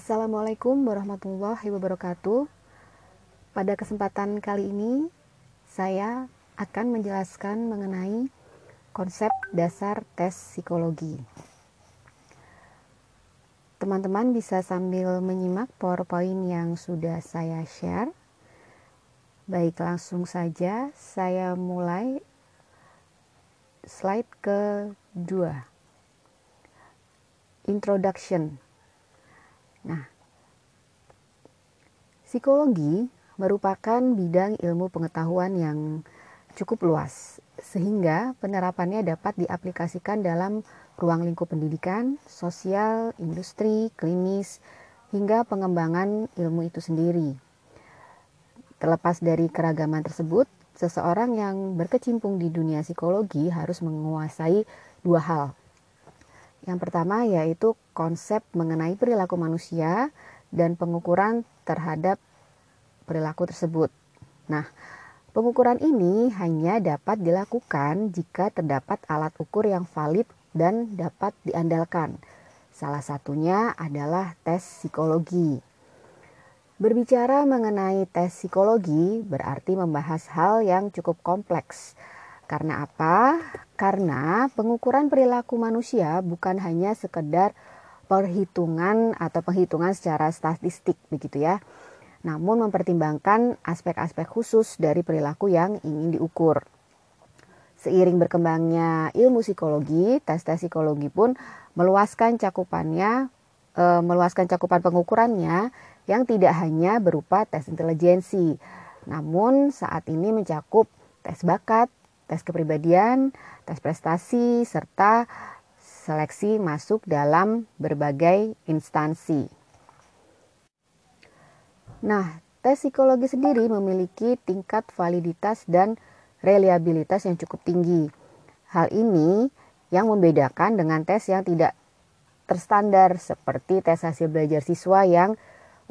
Assalamualaikum warahmatullahi wabarakatuh. Pada kesempatan kali ini, saya akan menjelaskan mengenai konsep dasar tes psikologi. Teman-teman bisa sambil menyimak PowerPoint yang sudah saya share. Baik, langsung saja saya mulai slide kedua. Introduction Nah, psikologi merupakan bidang ilmu pengetahuan yang cukup luas, sehingga penerapannya dapat diaplikasikan dalam ruang lingkup pendidikan, sosial, industri, klinis, hingga pengembangan ilmu itu sendiri. Terlepas dari keragaman tersebut, seseorang yang berkecimpung di dunia psikologi harus menguasai dua hal, yang pertama yaitu konsep mengenai perilaku manusia dan pengukuran terhadap perilaku tersebut. Nah, pengukuran ini hanya dapat dilakukan jika terdapat alat ukur yang valid dan dapat diandalkan. Salah satunya adalah tes psikologi. Berbicara mengenai tes psikologi berarti membahas hal yang cukup kompleks karena apa? Karena pengukuran perilaku manusia bukan hanya sekedar perhitungan atau penghitungan secara statistik begitu ya. Namun mempertimbangkan aspek-aspek khusus dari perilaku yang ingin diukur. Seiring berkembangnya ilmu psikologi, tes-tes psikologi pun meluaskan cakupannya, e, meluaskan cakupan pengukurannya yang tidak hanya berupa tes intelijensi, namun saat ini mencakup tes bakat, tes kepribadian, tes prestasi, serta seleksi masuk dalam berbagai instansi. Nah, tes psikologi sendiri memiliki tingkat validitas dan reliabilitas yang cukup tinggi. Hal ini yang membedakan dengan tes yang tidak terstandar seperti tes hasil belajar siswa yang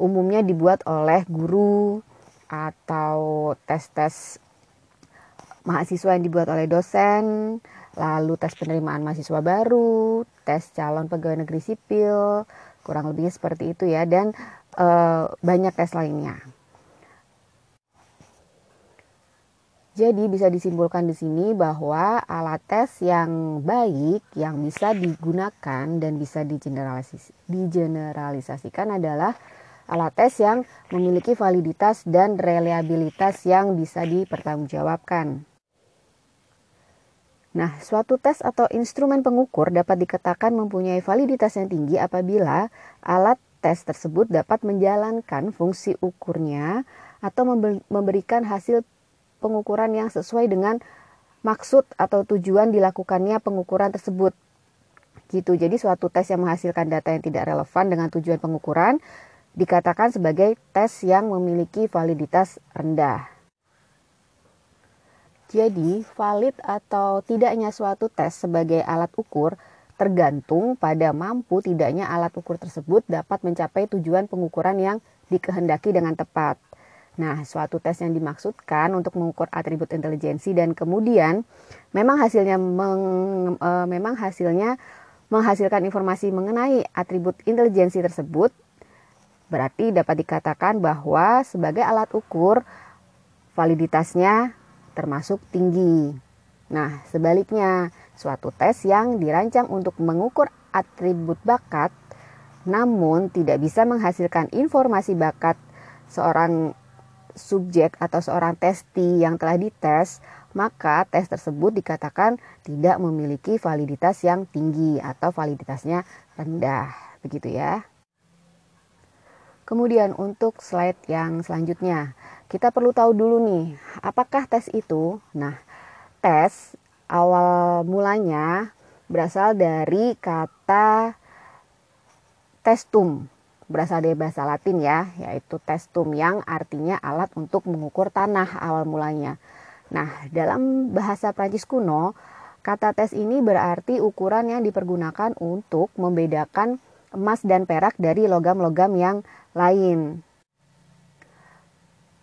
umumnya dibuat oleh guru atau tes-tes mahasiswa yang dibuat oleh dosen, lalu tes penerimaan mahasiswa baru, tes calon pegawai negeri sipil, kurang lebihnya seperti itu ya, dan e, banyak tes lainnya. Jadi bisa disimpulkan di sini bahwa alat tes yang baik yang bisa digunakan dan bisa digeneralis digeneralisasikan adalah alat tes yang memiliki validitas dan reliabilitas yang bisa dipertanggungjawabkan. Nah, suatu tes atau instrumen pengukur dapat dikatakan mempunyai validitas yang tinggi apabila alat tes tersebut dapat menjalankan fungsi ukurnya atau memberikan hasil pengukuran yang sesuai dengan maksud atau tujuan dilakukannya pengukuran tersebut. Gitu. Jadi suatu tes yang menghasilkan data yang tidak relevan dengan tujuan pengukuran dikatakan sebagai tes yang memiliki validitas rendah. Jadi, valid atau tidaknya suatu tes sebagai alat ukur tergantung pada mampu tidaknya alat ukur tersebut dapat mencapai tujuan pengukuran yang dikehendaki dengan tepat. Nah, suatu tes yang dimaksudkan untuk mengukur atribut intelijensi dan kemudian memang hasilnya meng, e, memang hasilnya menghasilkan informasi mengenai atribut intelijensi tersebut berarti dapat dikatakan bahwa sebagai alat ukur validitasnya termasuk tinggi. Nah, sebaliknya, suatu tes yang dirancang untuk mengukur atribut bakat namun tidak bisa menghasilkan informasi bakat seorang subjek atau seorang testi yang telah dites, maka tes tersebut dikatakan tidak memiliki validitas yang tinggi atau validitasnya rendah. Begitu ya. Kemudian untuk slide yang selanjutnya, kita perlu tahu dulu nih, apakah tes itu? Nah, tes awal mulanya berasal dari kata testum, berasal dari bahasa Latin ya, yaitu testum yang artinya alat untuk mengukur tanah awal mulanya. Nah, dalam bahasa Prancis kuno, kata tes ini berarti ukuran yang dipergunakan untuk membedakan emas dan perak dari logam-logam yang lain.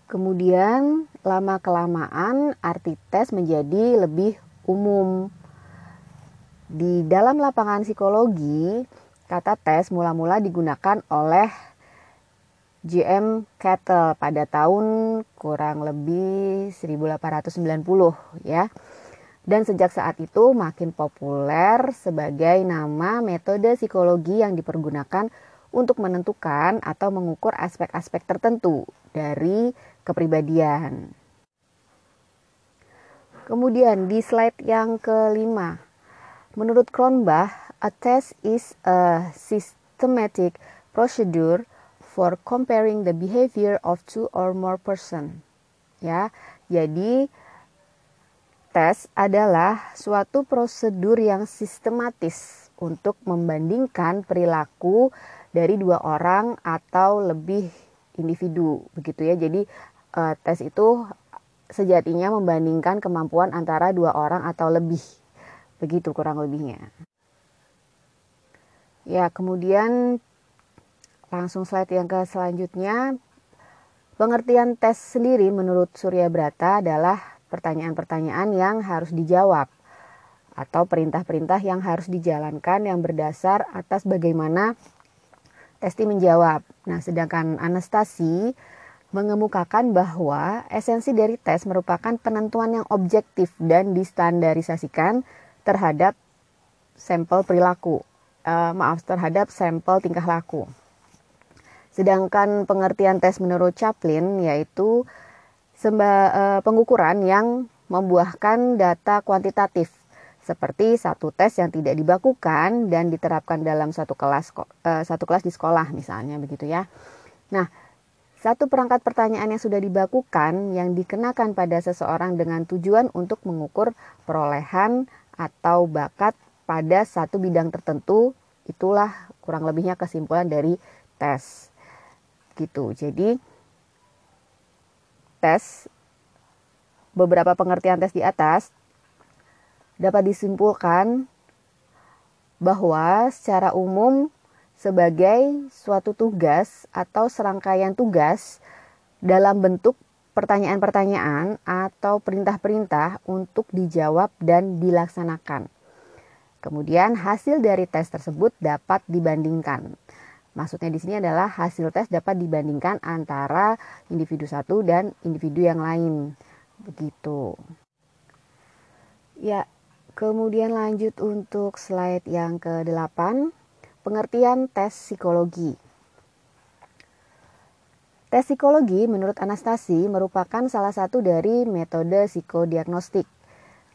Kemudian lama-kelamaan arti tes menjadi lebih umum. Di dalam lapangan psikologi, kata tes mula-mula digunakan oleh GM Cattle pada tahun kurang lebih 1890 ya. Dan sejak saat itu makin populer sebagai nama metode psikologi yang dipergunakan untuk menentukan atau mengukur aspek-aspek tertentu dari kepribadian. Kemudian di slide yang kelima, menurut Kronbach, a test is a systematic procedure for comparing the behavior of two or more person. Ya, jadi tes adalah suatu prosedur yang sistematis untuk membandingkan perilaku dari dua orang atau lebih individu, begitu ya. Jadi uh, tes itu sejatinya membandingkan kemampuan antara dua orang atau lebih. Begitu kurang lebihnya. Ya, kemudian langsung slide yang ke selanjutnya. Pengertian tes sendiri menurut Surya Brata adalah pertanyaan-pertanyaan yang harus dijawab atau perintah-perintah yang harus dijalankan yang berdasar atas bagaimana testi menjawab. Nah, sedangkan Anastasi mengemukakan bahwa esensi dari tes merupakan penentuan yang objektif dan distandarisasikan terhadap sampel perilaku, uh, maaf terhadap sampel tingkah laku. Sedangkan pengertian tes menurut Chaplin yaitu semba, uh, pengukuran yang membuahkan data kuantitatif seperti satu tes yang tidak dibakukan dan diterapkan dalam satu kelas uh, satu kelas di sekolah misalnya begitu ya. Nah, satu perangkat pertanyaan yang sudah dibakukan yang dikenakan pada seseorang dengan tujuan untuk mengukur perolehan atau bakat pada satu bidang tertentu, itulah kurang lebihnya kesimpulan dari tes. Gitu. Jadi tes beberapa pengertian tes di atas dapat disimpulkan bahwa secara umum sebagai suatu tugas atau serangkaian tugas dalam bentuk pertanyaan-pertanyaan atau perintah-perintah untuk dijawab dan dilaksanakan. Kemudian hasil dari tes tersebut dapat dibandingkan. Maksudnya di sini adalah hasil tes dapat dibandingkan antara individu satu dan individu yang lain. Begitu. Ya, kemudian lanjut untuk slide yang ke-8. Pengertian tes psikologi. Tes psikologi menurut Anastasi merupakan salah satu dari metode psikodiagnostik.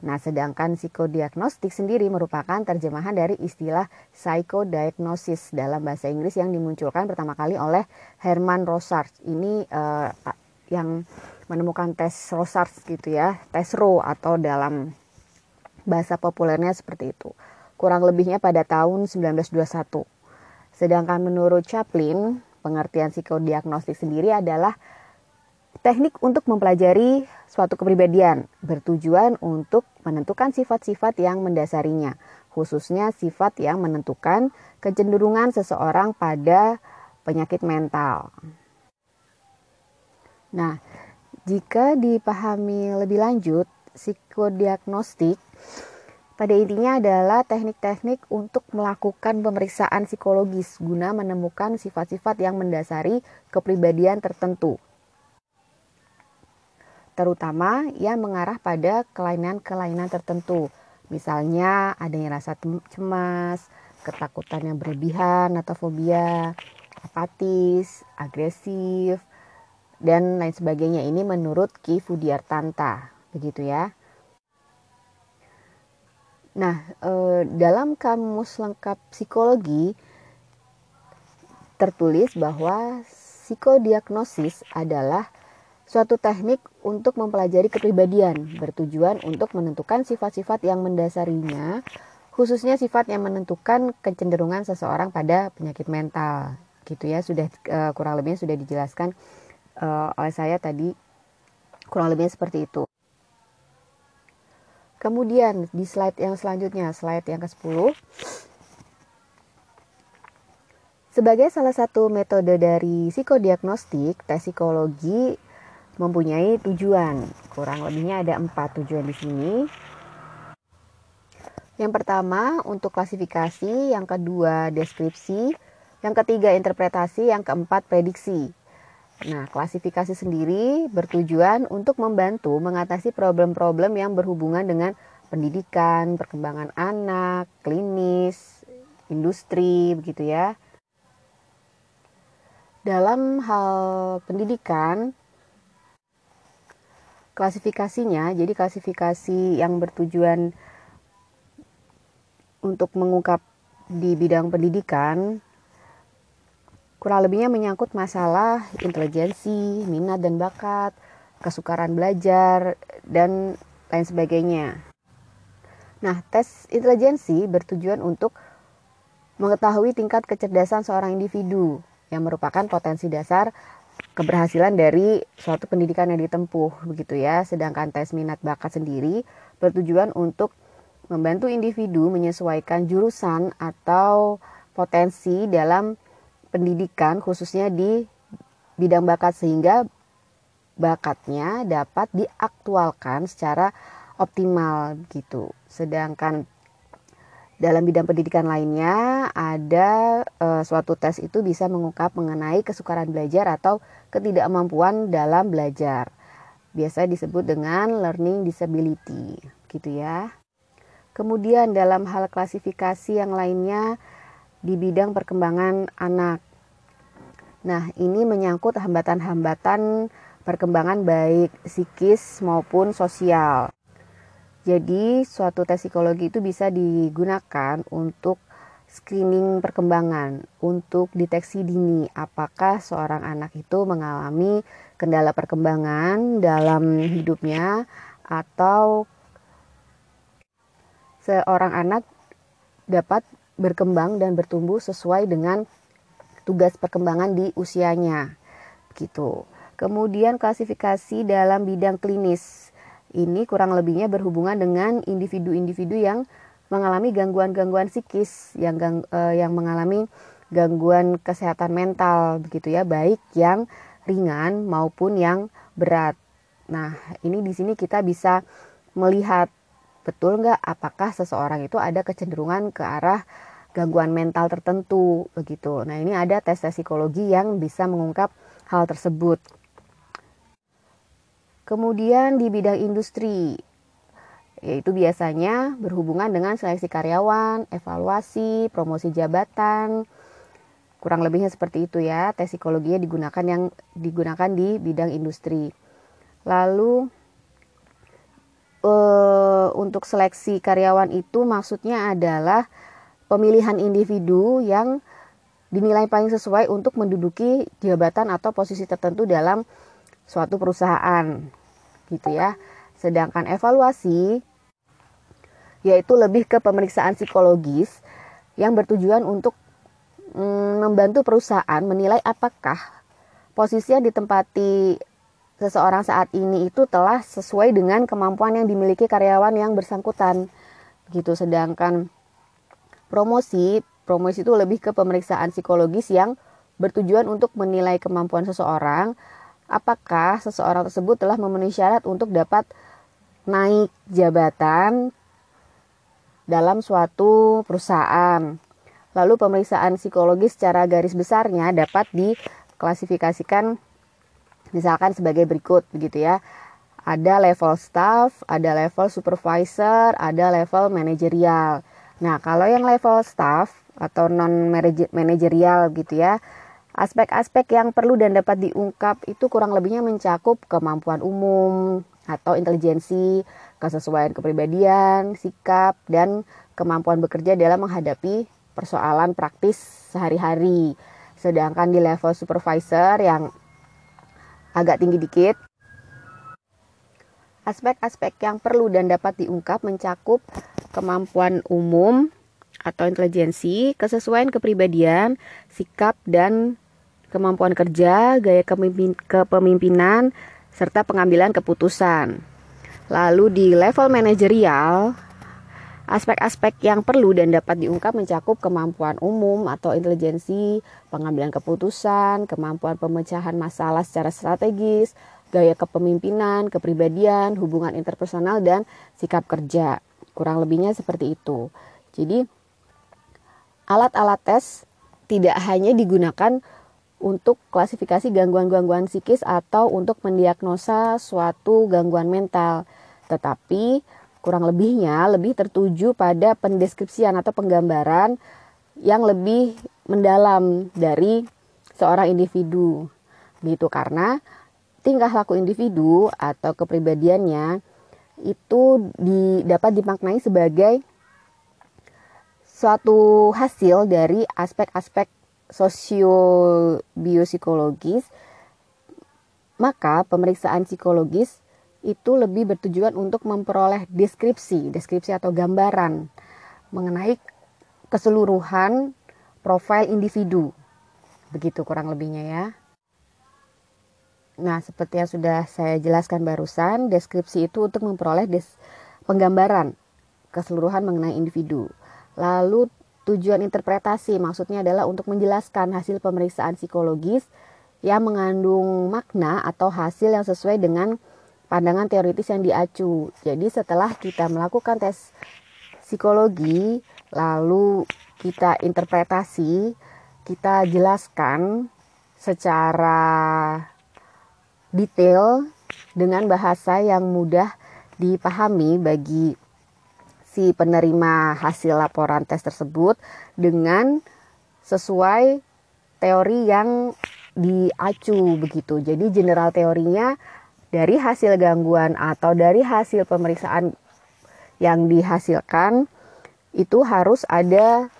Nah, sedangkan psikodiagnostik sendiri merupakan terjemahan dari istilah psychodiagnosis dalam bahasa Inggris yang dimunculkan pertama kali oleh Herman Rosart. Ini uh, yang menemukan tes Rosart gitu ya, tes Ro atau dalam bahasa populernya seperti itu kurang lebihnya pada tahun 1921. Sedangkan menurut Chaplin, pengertian psikodiagnostik sendiri adalah teknik untuk mempelajari suatu kepribadian bertujuan untuk menentukan sifat-sifat yang mendasarinya, khususnya sifat yang menentukan kecenderungan seseorang pada penyakit mental. Nah, jika dipahami lebih lanjut, psikodiagnostik pada intinya adalah teknik-teknik untuk melakukan pemeriksaan psikologis guna menemukan sifat-sifat yang mendasari kepribadian tertentu. Terutama yang mengarah pada kelainan-kelainan tertentu. Misalnya adanya rasa cemas, ketakutan yang berlebihan atau fobia, apatis, agresif, dan lain sebagainya. Ini menurut Ki Fudiartanta, begitu ya. Nah, e, dalam kamus lengkap psikologi tertulis bahwa psikodiagnosis adalah suatu teknik untuk mempelajari kepribadian bertujuan untuk menentukan sifat-sifat yang mendasarinya, khususnya sifat yang menentukan kecenderungan seseorang pada penyakit mental. Gitu ya, sudah e, kurang lebihnya sudah dijelaskan e, oleh saya tadi kurang lebihnya seperti itu. Kemudian di slide yang selanjutnya, slide yang ke-10. Sebagai salah satu metode dari psikodiagnostik, tes psikologi mempunyai tujuan. Kurang lebihnya ada empat tujuan di sini. Yang pertama untuk klasifikasi, yang kedua deskripsi, yang ketiga interpretasi, yang keempat prediksi. Nah, klasifikasi sendiri bertujuan untuk membantu mengatasi problem-problem yang berhubungan dengan pendidikan, perkembangan anak, klinis, industri, begitu ya. Dalam hal pendidikan, klasifikasinya, jadi klasifikasi yang bertujuan untuk mengungkap di bidang pendidikan kurang lebihnya menyangkut masalah intelijensi, minat dan bakat, kesukaran belajar, dan lain sebagainya. Nah, tes intelijensi bertujuan untuk mengetahui tingkat kecerdasan seorang individu yang merupakan potensi dasar keberhasilan dari suatu pendidikan yang ditempuh begitu ya. Sedangkan tes minat bakat sendiri bertujuan untuk membantu individu menyesuaikan jurusan atau potensi dalam pendidikan khususnya di bidang bakat sehingga bakatnya dapat diaktualkan secara optimal gitu. Sedangkan dalam bidang pendidikan lainnya ada e, suatu tes itu bisa mengungkap mengenai kesukaran belajar atau ketidakmampuan dalam belajar. Biasa disebut dengan learning disability, gitu ya. Kemudian dalam hal klasifikasi yang lainnya di bidang perkembangan anak. Nah, ini menyangkut hambatan-hambatan perkembangan baik psikis maupun sosial. Jadi, suatu tes psikologi itu bisa digunakan untuk screening perkembangan, untuk deteksi dini apakah seorang anak itu mengalami kendala perkembangan dalam hidupnya atau seorang anak dapat berkembang dan bertumbuh sesuai dengan tugas perkembangan di usianya. Gitu. Kemudian klasifikasi dalam bidang klinis. Ini kurang lebihnya berhubungan dengan individu-individu yang mengalami gangguan-gangguan psikis, yang gang, eh, yang mengalami gangguan kesehatan mental begitu ya, baik yang ringan maupun yang berat. Nah, ini di sini kita bisa melihat betul nggak apakah seseorang itu ada kecenderungan ke arah gangguan mental tertentu begitu. Nah, ini ada tes-tes psikologi yang bisa mengungkap hal tersebut. Kemudian di bidang industri yaitu biasanya berhubungan dengan seleksi karyawan, evaluasi, promosi jabatan. Kurang lebihnya seperti itu ya. Tes psikologinya digunakan yang digunakan di bidang industri. Lalu uh, untuk seleksi karyawan itu maksudnya adalah pemilihan individu yang dinilai paling sesuai untuk menduduki jabatan atau posisi tertentu dalam suatu perusahaan gitu ya. Sedangkan evaluasi yaitu lebih ke pemeriksaan psikologis yang bertujuan untuk mm, membantu perusahaan menilai apakah posisi yang ditempati seseorang saat ini itu telah sesuai dengan kemampuan yang dimiliki karyawan yang bersangkutan. Gitu. Sedangkan promosi, promosi itu lebih ke pemeriksaan psikologis yang bertujuan untuk menilai kemampuan seseorang apakah seseorang tersebut telah memenuhi syarat untuk dapat naik jabatan dalam suatu perusahaan. Lalu pemeriksaan psikologis secara garis besarnya dapat diklasifikasikan Misalkan sebagai berikut begitu ya. Ada level staff, ada level supervisor, ada level manajerial. Nah, kalau yang level staff atau non manajerial gitu ya, aspek-aspek yang perlu dan dapat diungkap itu kurang lebihnya mencakup kemampuan umum atau intelijensi, kesesuaian kepribadian, sikap dan kemampuan bekerja dalam menghadapi persoalan praktis sehari-hari. Sedangkan di level supervisor yang agak tinggi dikit. Aspek-aspek yang perlu dan dapat diungkap mencakup kemampuan umum atau intelijensi, kesesuaian kepribadian, sikap dan kemampuan kerja, gaya kepemimpinan, serta pengambilan keputusan. Lalu di level manajerial, Aspek-aspek yang perlu dan dapat diungkap mencakup kemampuan umum atau intelijensi, pengambilan keputusan, kemampuan pemecahan masalah secara strategis, gaya kepemimpinan, kepribadian, hubungan interpersonal, dan sikap kerja. Kurang lebihnya seperti itu. Jadi, alat-alat tes tidak hanya digunakan untuk klasifikasi gangguan-gangguan psikis atau untuk mendiagnosa suatu gangguan mental. Tetapi kurang lebihnya lebih tertuju pada pendeskripsian atau penggambaran yang lebih mendalam dari seorang individu. Gitu karena tingkah laku individu atau kepribadiannya itu di, dapat dimaknai sebagai suatu hasil dari aspek-aspek sosio-biopsikologis, maka pemeriksaan psikologis itu lebih bertujuan untuk memperoleh deskripsi, deskripsi atau gambaran mengenai keseluruhan profil individu. Begitu kurang lebihnya ya. Nah, seperti yang sudah saya jelaskan barusan, deskripsi itu untuk memperoleh des penggambaran keseluruhan mengenai individu. Lalu tujuan interpretasi maksudnya adalah untuk menjelaskan hasil pemeriksaan psikologis yang mengandung makna atau hasil yang sesuai dengan pandangan teoritis yang diacu. Jadi setelah kita melakukan tes psikologi, lalu kita interpretasi, kita jelaskan secara detail dengan bahasa yang mudah dipahami bagi si penerima hasil laporan tes tersebut dengan sesuai teori yang diacu begitu. Jadi general teorinya dari hasil gangguan atau dari hasil pemeriksaan yang dihasilkan itu harus ada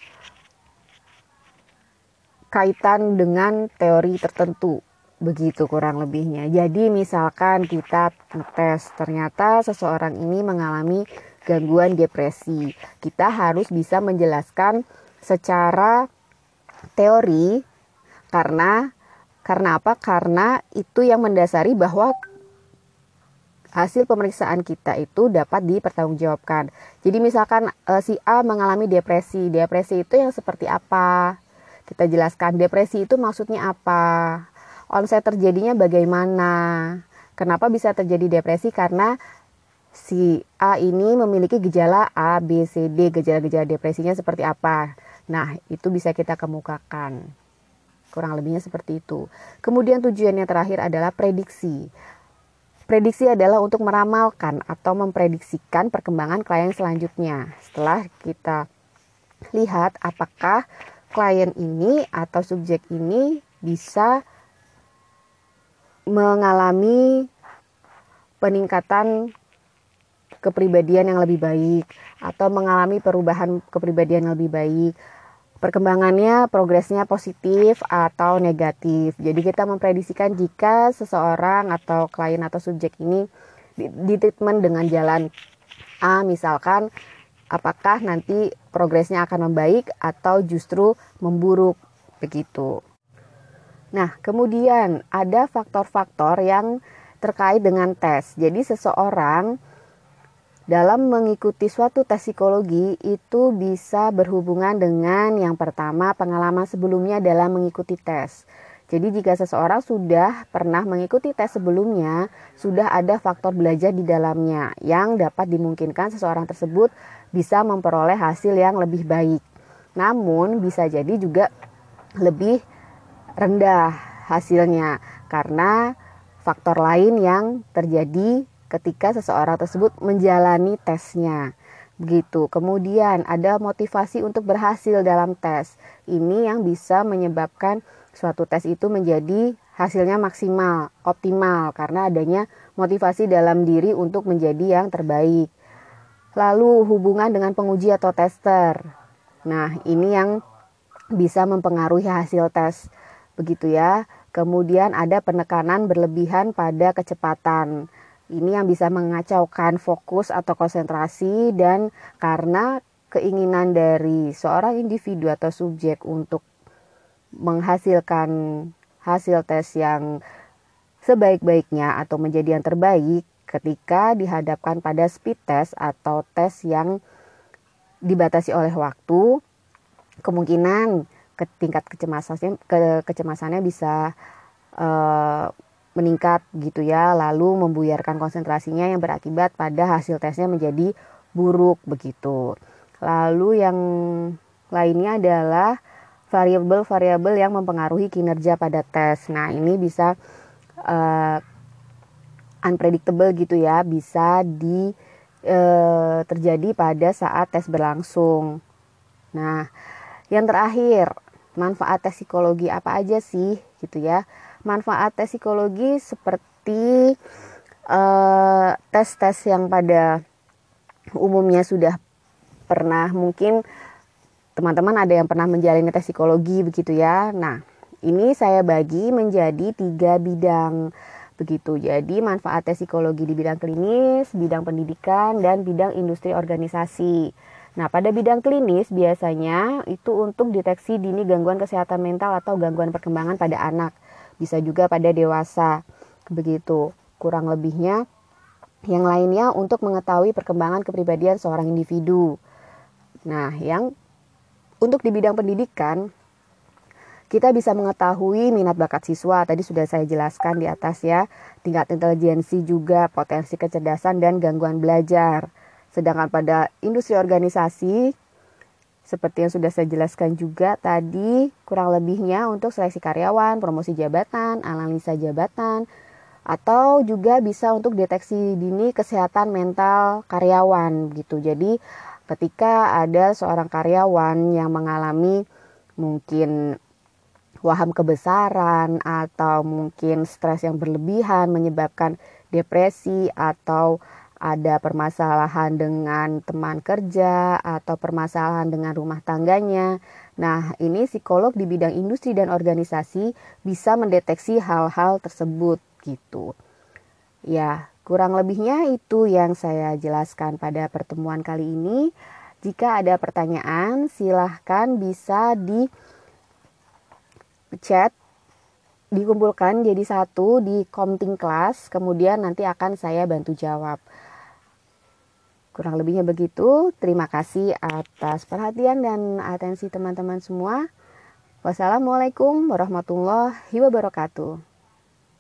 kaitan dengan teori tertentu begitu kurang lebihnya. Jadi misalkan kita ngetes ternyata seseorang ini mengalami gangguan depresi. Kita harus bisa menjelaskan secara teori karena karena apa? Karena itu yang mendasari bahwa hasil pemeriksaan kita itu dapat dipertanggungjawabkan. Jadi misalkan e, si A mengalami depresi. Depresi itu yang seperti apa? Kita jelaskan depresi itu maksudnya apa? Onset terjadinya bagaimana? Kenapa bisa terjadi depresi? Karena si A ini memiliki gejala A, B, C, D, gejala-gejala depresinya seperti apa. Nah, itu bisa kita kemukakan. Kurang lebihnya seperti itu. Kemudian tujuan yang terakhir adalah prediksi. Prediksi adalah untuk meramalkan atau memprediksikan perkembangan klien selanjutnya. Setelah kita lihat apakah klien ini atau subjek ini bisa mengalami peningkatan kepribadian yang lebih baik atau mengalami perubahan kepribadian yang lebih baik. Perkembangannya, progresnya positif atau negatif. Jadi kita memprediksikan jika seseorang atau klien atau subjek ini di, di treatment dengan jalan A misalkan apakah nanti progresnya akan membaik atau justru memburuk begitu. Nah, kemudian ada faktor-faktor yang terkait dengan tes. Jadi seseorang dalam mengikuti suatu tes psikologi itu bisa berhubungan dengan yang pertama pengalaman sebelumnya dalam mengikuti tes. Jadi jika seseorang sudah pernah mengikuti tes sebelumnya, sudah ada faktor belajar di dalamnya yang dapat dimungkinkan seseorang tersebut bisa memperoleh hasil yang lebih baik. Namun bisa jadi juga lebih rendah hasilnya karena faktor lain yang terjadi ketika seseorang tersebut menjalani tesnya. Begitu. Kemudian ada motivasi untuk berhasil dalam tes. Ini yang bisa menyebabkan suatu tes itu menjadi hasilnya maksimal, optimal karena adanya motivasi dalam diri untuk menjadi yang terbaik. Lalu hubungan dengan penguji atau tester. Nah, ini yang bisa mempengaruhi hasil tes. Begitu ya. Kemudian ada penekanan berlebihan pada kecepatan. Ini yang bisa mengacaukan fokus atau konsentrasi dan karena keinginan dari seorang individu atau subjek untuk menghasilkan hasil tes yang sebaik-baiknya atau menjadi yang terbaik ketika dihadapkan pada speed test atau tes yang dibatasi oleh waktu kemungkinan ke tingkat kecemasannya ke, kecemasannya bisa uh, meningkat gitu ya, lalu membuyarkan konsentrasinya yang berakibat pada hasil tesnya menjadi buruk begitu. Lalu yang lainnya adalah variabel-variabel yang mempengaruhi kinerja pada tes. Nah, ini bisa uh, unpredictable gitu ya, bisa di uh, terjadi pada saat tes berlangsung. Nah, yang terakhir, manfaat tes psikologi apa aja sih gitu ya? Manfaat tes psikologi seperti uh, tes-tes yang pada umumnya sudah pernah mungkin teman-teman ada yang pernah menjalani tes psikologi begitu ya. Nah, ini saya bagi menjadi tiga bidang begitu. Jadi manfaat tes psikologi di bidang klinis, bidang pendidikan, dan bidang industri organisasi. Nah, pada bidang klinis biasanya itu untuk deteksi dini gangguan kesehatan mental atau gangguan perkembangan pada anak. Bisa juga pada dewasa. Begitu. Kurang lebihnya yang lainnya untuk mengetahui perkembangan kepribadian seorang individu. Nah, yang untuk di bidang pendidikan, kita bisa mengetahui minat bakat siswa. Tadi sudah saya jelaskan di atas ya. Tingkat intelijensi juga, potensi kecerdasan dan gangguan belajar. Sedangkan pada industri organisasi, seperti yang sudah saya jelaskan juga tadi, kurang lebihnya untuk seleksi karyawan, promosi jabatan, analisa jabatan, atau juga bisa untuk deteksi dini kesehatan mental karyawan gitu. Jadi ketika ada seorang karyawan yang mengalami mungkin waham kebesaran atau mungkin stres yang berlebihan menyebabkan depresi atau ada permasalahan dengan teman kerja atau permasalahan dengan rumah tangganya. Nah, ini psikolog di bidang industri dan organisasi bisa mendeteksi hal-hal tersebut gitu. Ya, Kurang lebihnya itu yang saya jelaskan pada pertemuan kali ini. Jika ada pertanyaan, silahkan bisa di chat, dikumpulkan jadi satu di komting kelas, kemudian nanti akan saya bantu jawab. Kurang lebihnya begitu. Terima kasih atas perhatian dan atensi teman-teman semua. Wassalamualaikum warahmatullahi wabarakatuh.